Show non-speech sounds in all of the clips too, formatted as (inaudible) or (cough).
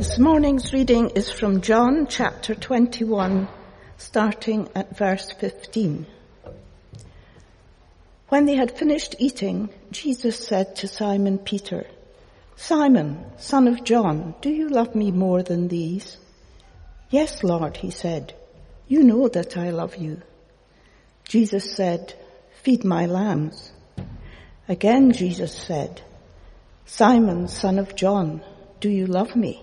This morning's reading is from John chapter 21, starting at verse 15. When they had finished eating, Jesus said to Simon Peter, Simon, son of John, do you love me more than these? Yes, Lord, he said, you know that I love you. Jesus said, feed my lambs. Again Jesus said, Simon, son of John, do you love me?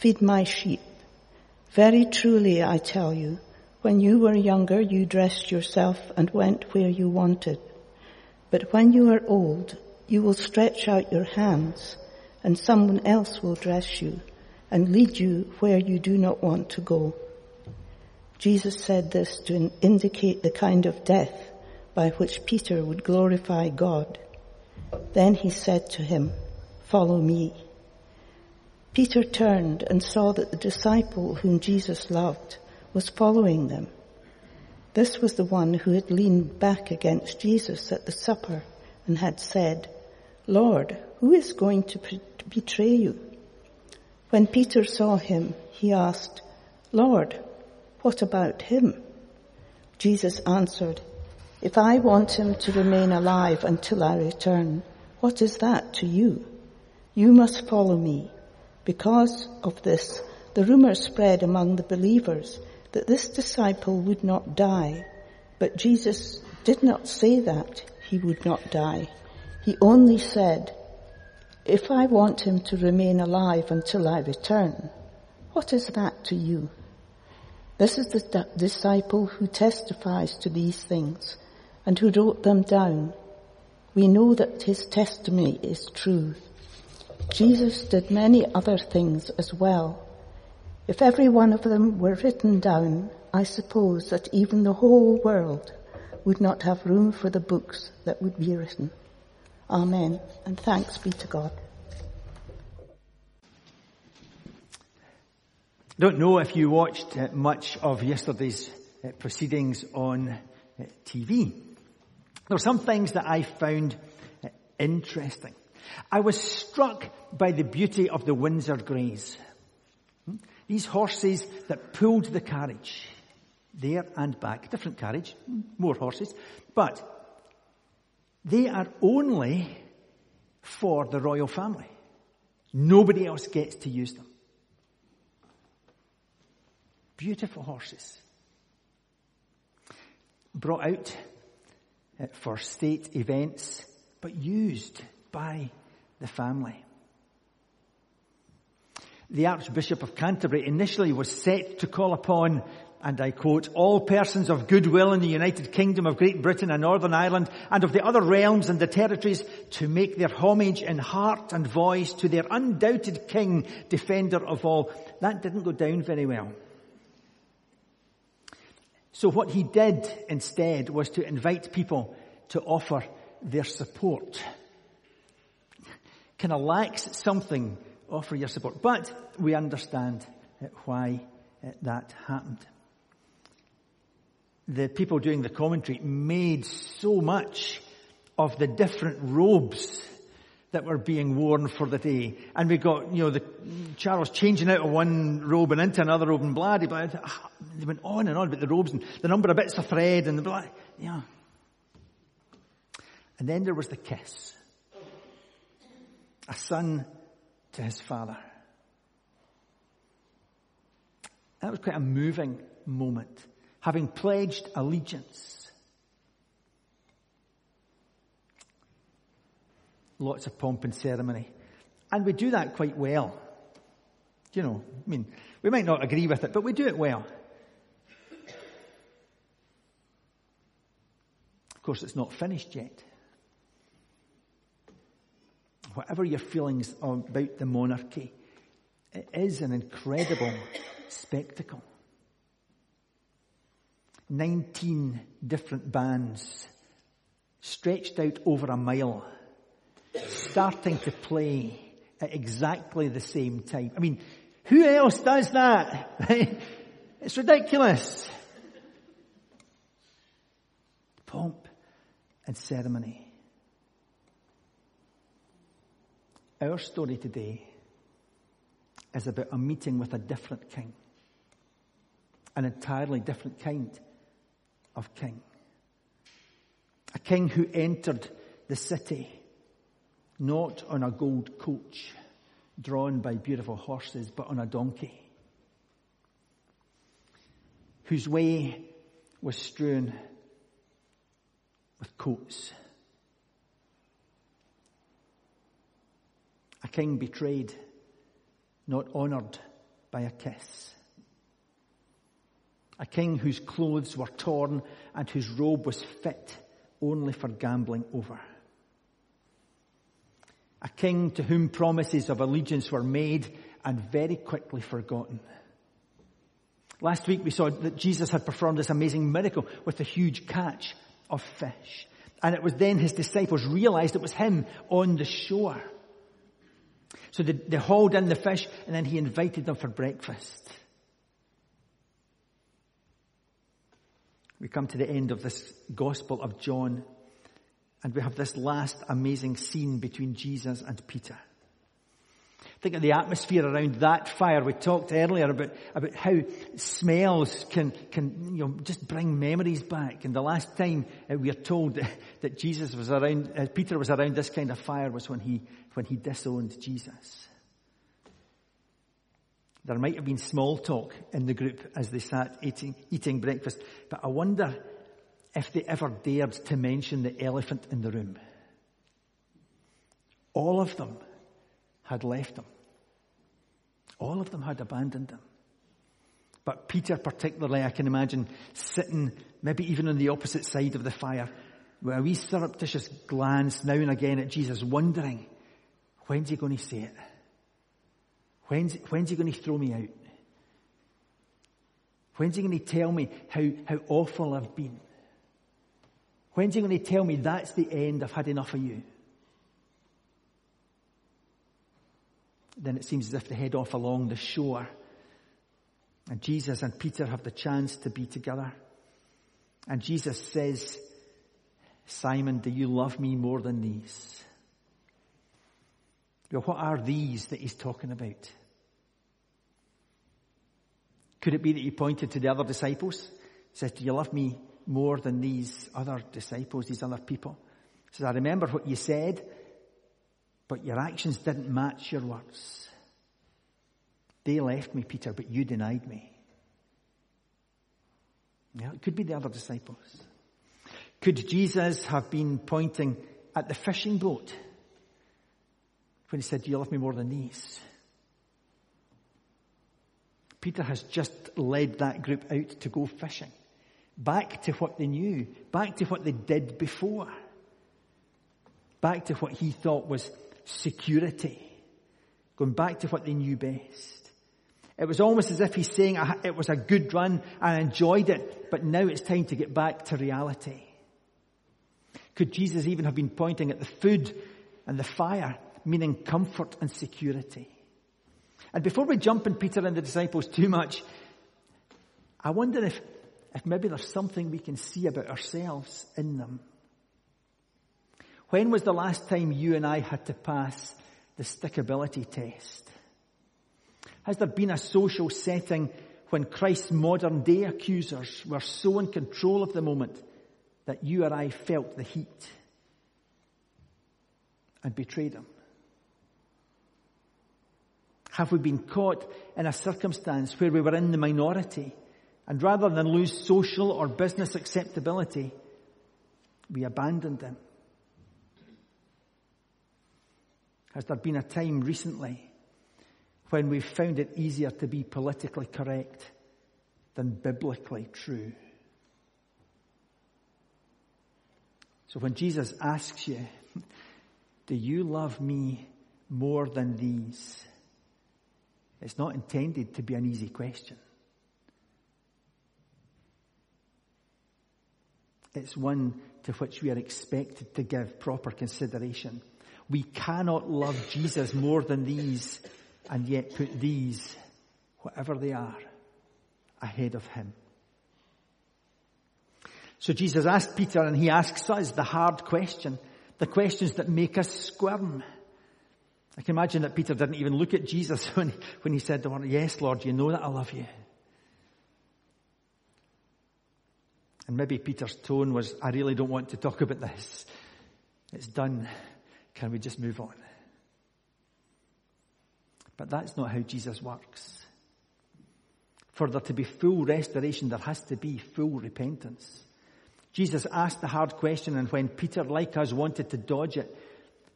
Feed my sheep. Very truly I tell you, when you were younger you dressed yourself and went where you wanted. But when you are old, you will stretch out your hands and someone else will dress you and lead you where you do not want to go. Jesus said this to indicate the kind of death by which Peter would glorify God. Then he said to him, follow me. Peter turned and saw that the disciple whom Jesus loved was following them. This was the one who had leaned back against Jesus at the supper and had said, Lord, who is going to betray you? When Peter saw him, he asked, Lord, what about him? Jesus answered, if I want him to remain alive until I return, what is that to you? You must follow me. Because of this, the rumor spread among the believers that this disciple would not die. But Jesus did not say that he would not die. He only said, if I want him to remain alive until I return, what is that to you? This is the disciple who testifies to these things and who wrote them down. We know that his testimony is true. Jesus did many other things as well. If every one of them were written down, I suppose that even the whole world would not have room for the books that would be written. Amen. And thanks be to God. I Don't know if you watched uh, much of yesterday's uh, proceedings on uh, TV. There are some things that I found interesting. I was struck by the beauty of the Windsor Greys. Hmm? These horses that pulled the carriage, there and back, different carriage, more horses, but they are only for the royal family. Nobody else gets to use them. Beautiful horses. Brought out uh, for state events, but used by the family. The Archbishop of Canterbury initially was set to call upon, and I quote, all persons of goodwill in the United Kingdom of Great Britain and Northern Ireland and of the other realms and the territories to make their homage in heart and voice to their undoubted King, defender of all. That didn't go down very well. So what he did instead was to invite people to offer their support kind of lacks something, offer your support. But we understand uh, why uh, that happened. The people doing the commentary made so much of the different robes that were being worn for the day. And we got, you know, the Charles changing out of one robe and into another robe and blah, blah, blah. They went on and on about the robes and the number of bits of thread and the blah. Yeah. And then there was the kiss a son to his father. That was quite a moving moment. Having pledged allegiance. Lots of pomp and ceremony. And we do that quite well. You know, I mean, we might not agree with it, but we do it well. Of course, it's not finished yet whatever your feelings about the monarchy, It is an incredible spectacle. 19 different bands stretched out over a mile, starting to play at exactly the same time. I mean, who else does that? (laughs) it's ridiculous. Pomp and ceremony. Our story today is about a meeting with a different king. An entirely different kind of king. A king who entered the city not on a gold coach drawn by beautiful horses, but on a donkey, whose way was strewn with coats. A king betrayed, not honoured by a kiss. A king whose clothes were torn and whose robe was fit only for gambling over. A king to whom promises of allegiance were made and very quickly forgotten. Last week we saw that Jesus had performed this amazing miracle with a huge catch of fish. And it was then his disciples realized it was him on the shore. So they, they hauled in the fish and then he invited them for breakfast. We come to the end of this Gospel of John and we have this last amazing scene between Jesus and Peter. Think of the atmosphere around that fire. We talked earlier about, about how smells can, can, you know, just bring memories back. And the last time uh, we are told (laughs) that, Jesus was around, uh, Peter was around this kind of fire was when he, when he disowned Jesus. There might have been small talk in the group as they sat eating, eating breakfast, but I wonder if they ever dared to mention the elephant in the room. All of them had left him. All of them had abandoned him. But Peter particularly, I can imagine, sitting maybe even on the opposite side of the fire, with a wee surreptitious glance now and again at Jesus, wondering, when's he going to say it? When's, when's he going to throw me out? When's he going to tell me how, how awful I've been? When's he going to tell me that's the end? I've had enough of you. Then it seems as if they head off along the shore. And Jesus and Peter have the chance to be together. And Jesus says, Simon, do you love me more than these? Well, what are these that he's talking about? Could it be that he pointed to the other disciples? He says, do you love me more than these other disciples, these other people. He says, I remember what you said, but your actions didn't match your words. They left me, Peter, but you denied me. Yeah, it could be the other disciples. Could Jesus have been pointing at the fishing boat when he said, Do you love me more than these? Peter has just led that group out to go fishing back to what they knew, back to what they did before, back to what he thought was security, going back to what they knew best. It was almost as if he's saying it was a good run I enjoyed it, but now it's time to get back to reality. Could Jesus even have been pointing at the food and the fire, meaning comfort and security? And before we jump in Peter and the disciples too much, I wonder if if maybe there's something we can see about ourselves in them. When was the last time you and I had to pass the stickability test? Has there been a social setting when Christ's modern day accusers were so in control of the moment that you or I felt the heat and betrayed him? Have we been caught in a circumstance where we were in the minority and rather than lose social or business acceptability, we abandoned them. Has there been a time recently when we've found it easier to be politically correct than biblically true? So when Jesus asks you, do you love me more than these? It's not intended to be an easy question. It's one to which we are expected to give proper consideration. We cannot love Jesus more than these and yet put these, whatever they are, ahead of him. So Jesus asked Peter and he asks us the hard question, the questions that make us squirm. I can imagine that Peter didn't even look at Jesus (laughs) when, when he said the word, yes, Lord, you know that I love you. And maybe Peter's tone was, I really don't want to talk about this. It's done. Can we just move on? But that's not how Jesus works. For there to be full restoration, there has to be full repentance. Jesus asked the hard question, and when Peter, like us, wanted to dodge it,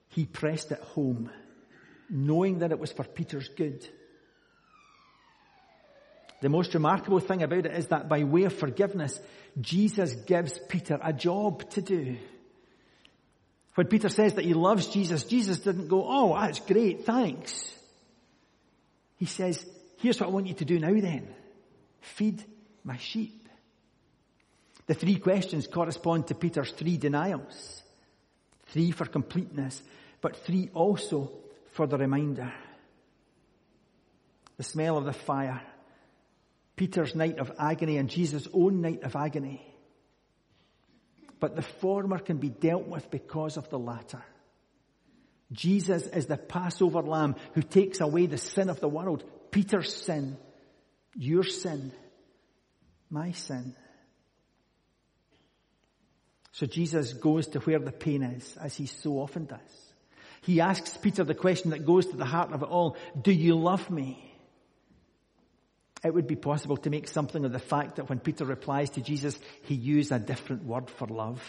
he pressed it home, knowing that it was for Peter's good. The most remarkable thing about it is that by way of forgiveness, Jesus gives Peter a job to do. When Peter says that he loves Jesus, Jesus didn't go, oh, that's great, thanks. He says, here's what I want you to do now then. Feed my sheep. The three questions correspond to Peter's three denials. Three for completeness, but three also for the reminder. The smell of the fire, Peter's night of agony and Jesus' own night of agony. But the former can be dealt with because of the latter. Jesus is the Passover lamb who takes away the sin of the world. Peter's sin, your sin, my sin. So Jesus goes to where the pain is, as he so often does. He asks Peter the question that goes to the heart of it all. Do you love me? It would be possible to make something of the fact that when Peter replies to Jesus, he used a different word for love.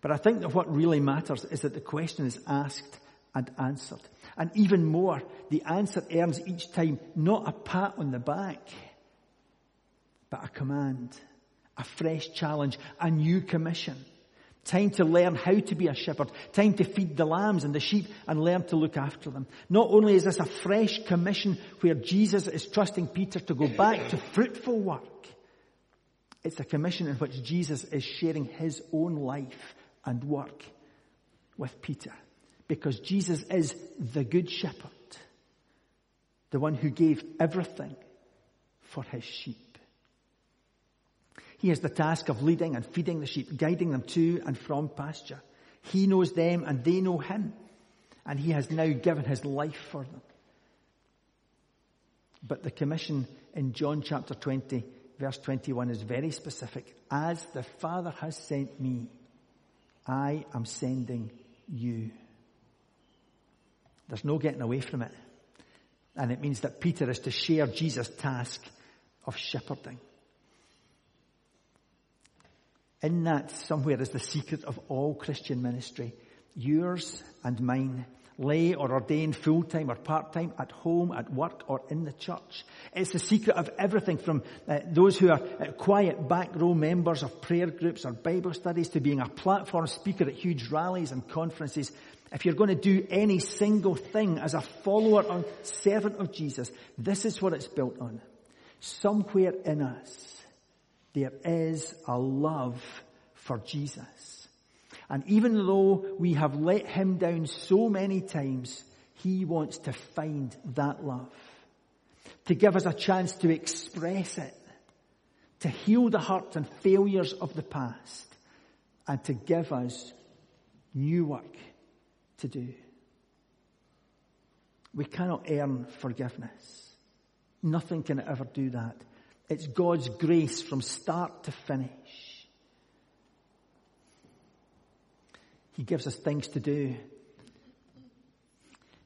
But I think that what really matters is that the question is asked and answered. And even more, the answer earns each time not a pat on the back, but a command, a fresh challenge, a new commission. Time to learn how to be a shepherd. Time to feed the lambs and the sheep and learn to look after them. Not only is this a fresh commission where Jesus is trusting Peter to go back to fruitful work, it's a commission in which Jesus is sharing his own life and work with Peter. Because Jesus is the good shepherd, the one who gave everything for his sheep. He has the task of leading and feeding the sheep, guiding them to and from pasture. He knows them and they know him. And he has now given his life for them. But the commission in John chapter 20, verse 21 is very specific. As the Father has sent me, I am sending you. There's no getting away from it. And it means that Peter is to share Jesus' task of shepherding. In that somewhere is the secret of all Christian ministry. Yours and mine lay or ordained full-time or part-time, at home, at work, or in the church. It's the secret of everything from uh, those who are uh, quiet back row members of prayer groups or Bible studies to being a platform speaker at huge rallies and conferences. If you're going to do any single thing as a follower or servant of Jesus, this is what it's built on. Somewhere in us, there is a love for Jesus. And even though we have let him down so many times, he wants to find that love. To give us a chance to express it. To heal the hurt and failures of the past. And to give us new work to do. We cannot earn forgiveness. Nothing can ever do that. It's God's grace from start to finish. He gives us things to do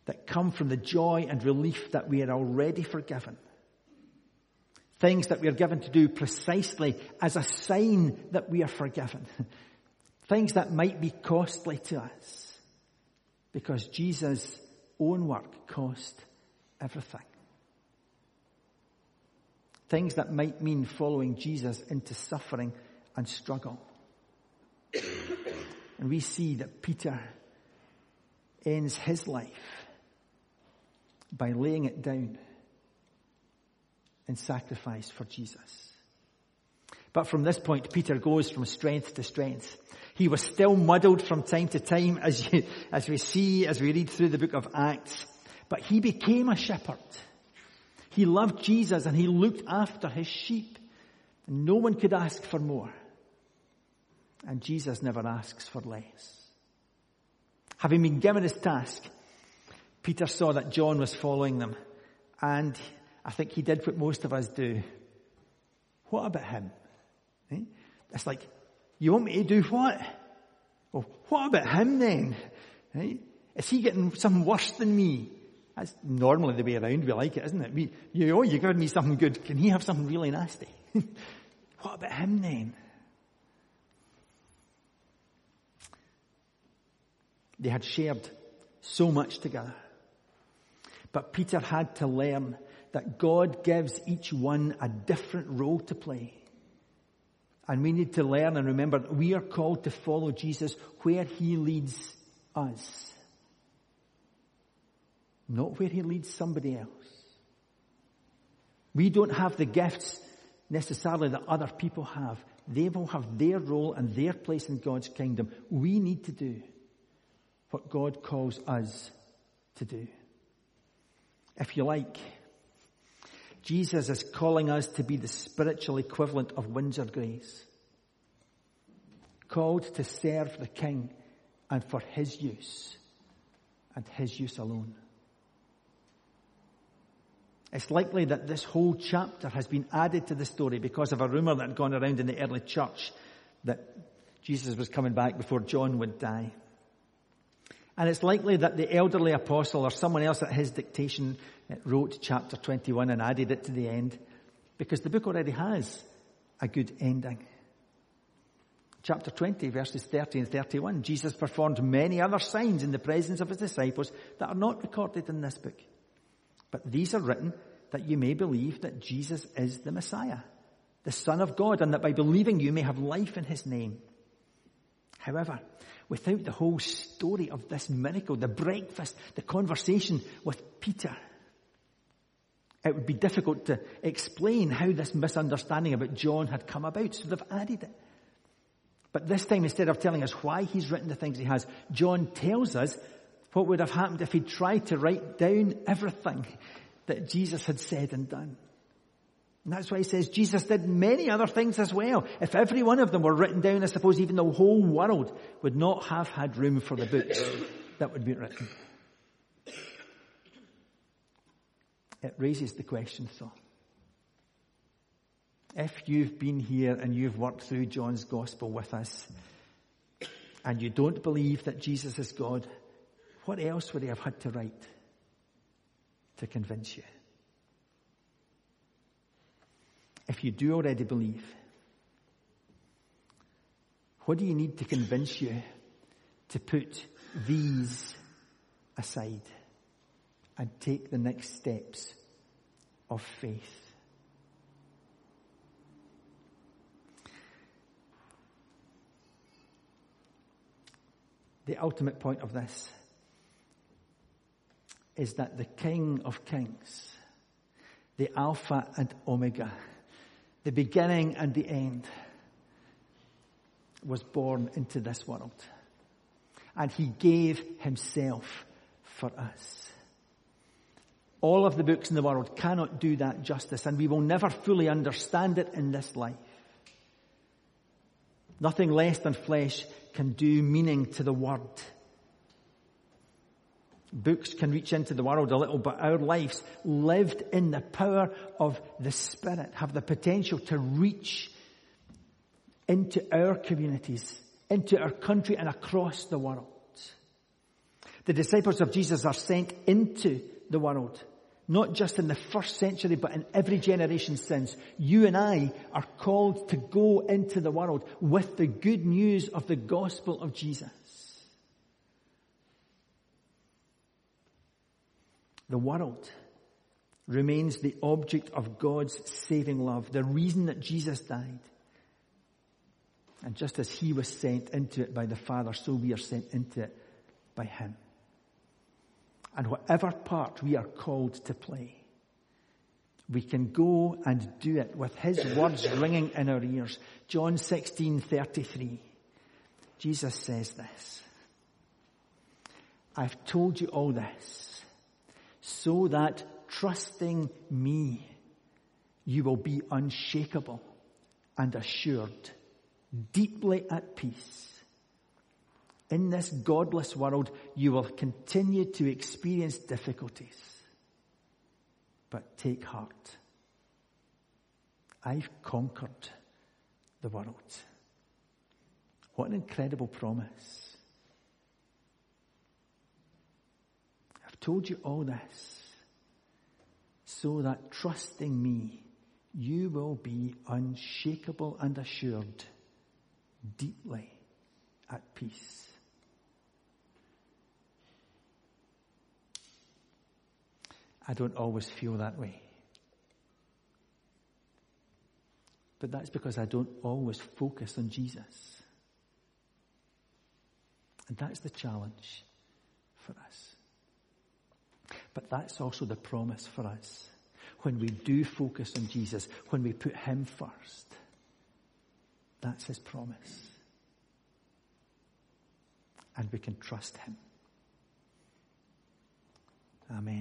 that come from the joy and relief that we are already forgiven. Things that we are given to do precisely as a sign that we are forgiven. (laughs) Things that might be costly to us because Jesus' own work cost everything. Things that might mean following Jesus into suffering and struggle. And we see that Peter ends his life by laying it down in sacrifice for Jesus. But from this point, Peter goes from strength to strength. He was still muddled from time to time as, you, as we see, as we read through the book of Acts. But he became a shepherd. He loved Jesus and he looked after his sheep. And no one could ask for more. And Jesus never asks for less. Having been given his task, Peter saw that John was following them. And I think he did what most of us do. What about him? Eh? It's like, you want me to do what? Well, what about him then? Right? Is he getting something worse than me? That's normally the way around. We like it, isn't it? We, you know, you me something good. Can he have something really nasty? (laughs) what about him then? They had shared so much together. But Peter had to learn that God gives each one a different role to play. And we need to learn and remember that we are called to follow Jesus where he leads us. Not where he leads somebody else. We don't have the gifts necessarily that other people have. They will have their role and their place in God's kingdom. We need to do what God calls us to do. If you like, Jesus is calling us to be the spiritual equivalent of Windsor Greys. Called to serve the King and for His use and His use alone. It's likely that this whole chapter has been added to the story because of a rumor that had gone around in the early church that Jesus was coming back before John would die. And it's likely that the elderly apostle or someone else at his dictation uh, wrote chapter 21 and added it to the end because the book already has a good ending. Chapter 20 verses 30 and 31, Jesus performed many other signs in the presence of his disciples that are not recorded in this book. But these are written that you may believe that Jesus is the Messiah, the Son of God, and that by believing you may have life in his name. However, without the whole story of this miracle, the breakfast, the conversation with Peter, it would be difficult to explain how this misunderstanding about John had come about, so they've added it. But this time, instead of telling us why he's written the things he has, John tells us what would have happened if he'd tried to write down everything that Jesus had said and done. And that's why he says Jesus did many other things as well. If every one of them were written down, I suppose even the whole world would not have had room for the books that would be written. It raises the question, though. If you've been here and you've worked through John's gospel with us, and you don't believe that Jesus is God, what else would he have had to write to convince you? if you do already believe, what do you need to convince you to put these aside and take the next steps of faith? The ultimate point of this is that the King of Kings, the Alpha and Omega, the beginning and the end, was born into this world. And he gave himself for us. All of the books in the world cannot do that justice, and we will never fully understand it in this life. Nothing less than flesh can do meaning to the word. Books can reach into the world a little, but our lives lived in the power of the Spirit have the potential to reach into our communities, into our country and across the world. The disciples of Jesus are sent into the world, not just in the first century, but in every generation since. You and I are called to go into the world with the good news of the gospel of Jesus. The world remains the object of God's saving love, the reason that Jesus died. And just as he was sent into it by the Father, so we are sent into it by him. And whatever part we are called to play, we can go and do it with His words ringing in our ears. John 16, 33. Jesus says this. I've told you all this so that trusting me, you will be unshakable and assured, deeply at peace. In this godless world, you will continue to experience difficulties. But take heart. I've conquered the world. What an incredible promise. I've told you all this so that trusting me, you will be unshakable and assured, deeply at peace. I don't always feel that way. But that's because I don't always focus on Jesus. And that's the challenge for us. But that's also the promise for us. When we do focus on Jesus, when we put Him first, that's His promise. And we can trust Him. Amen.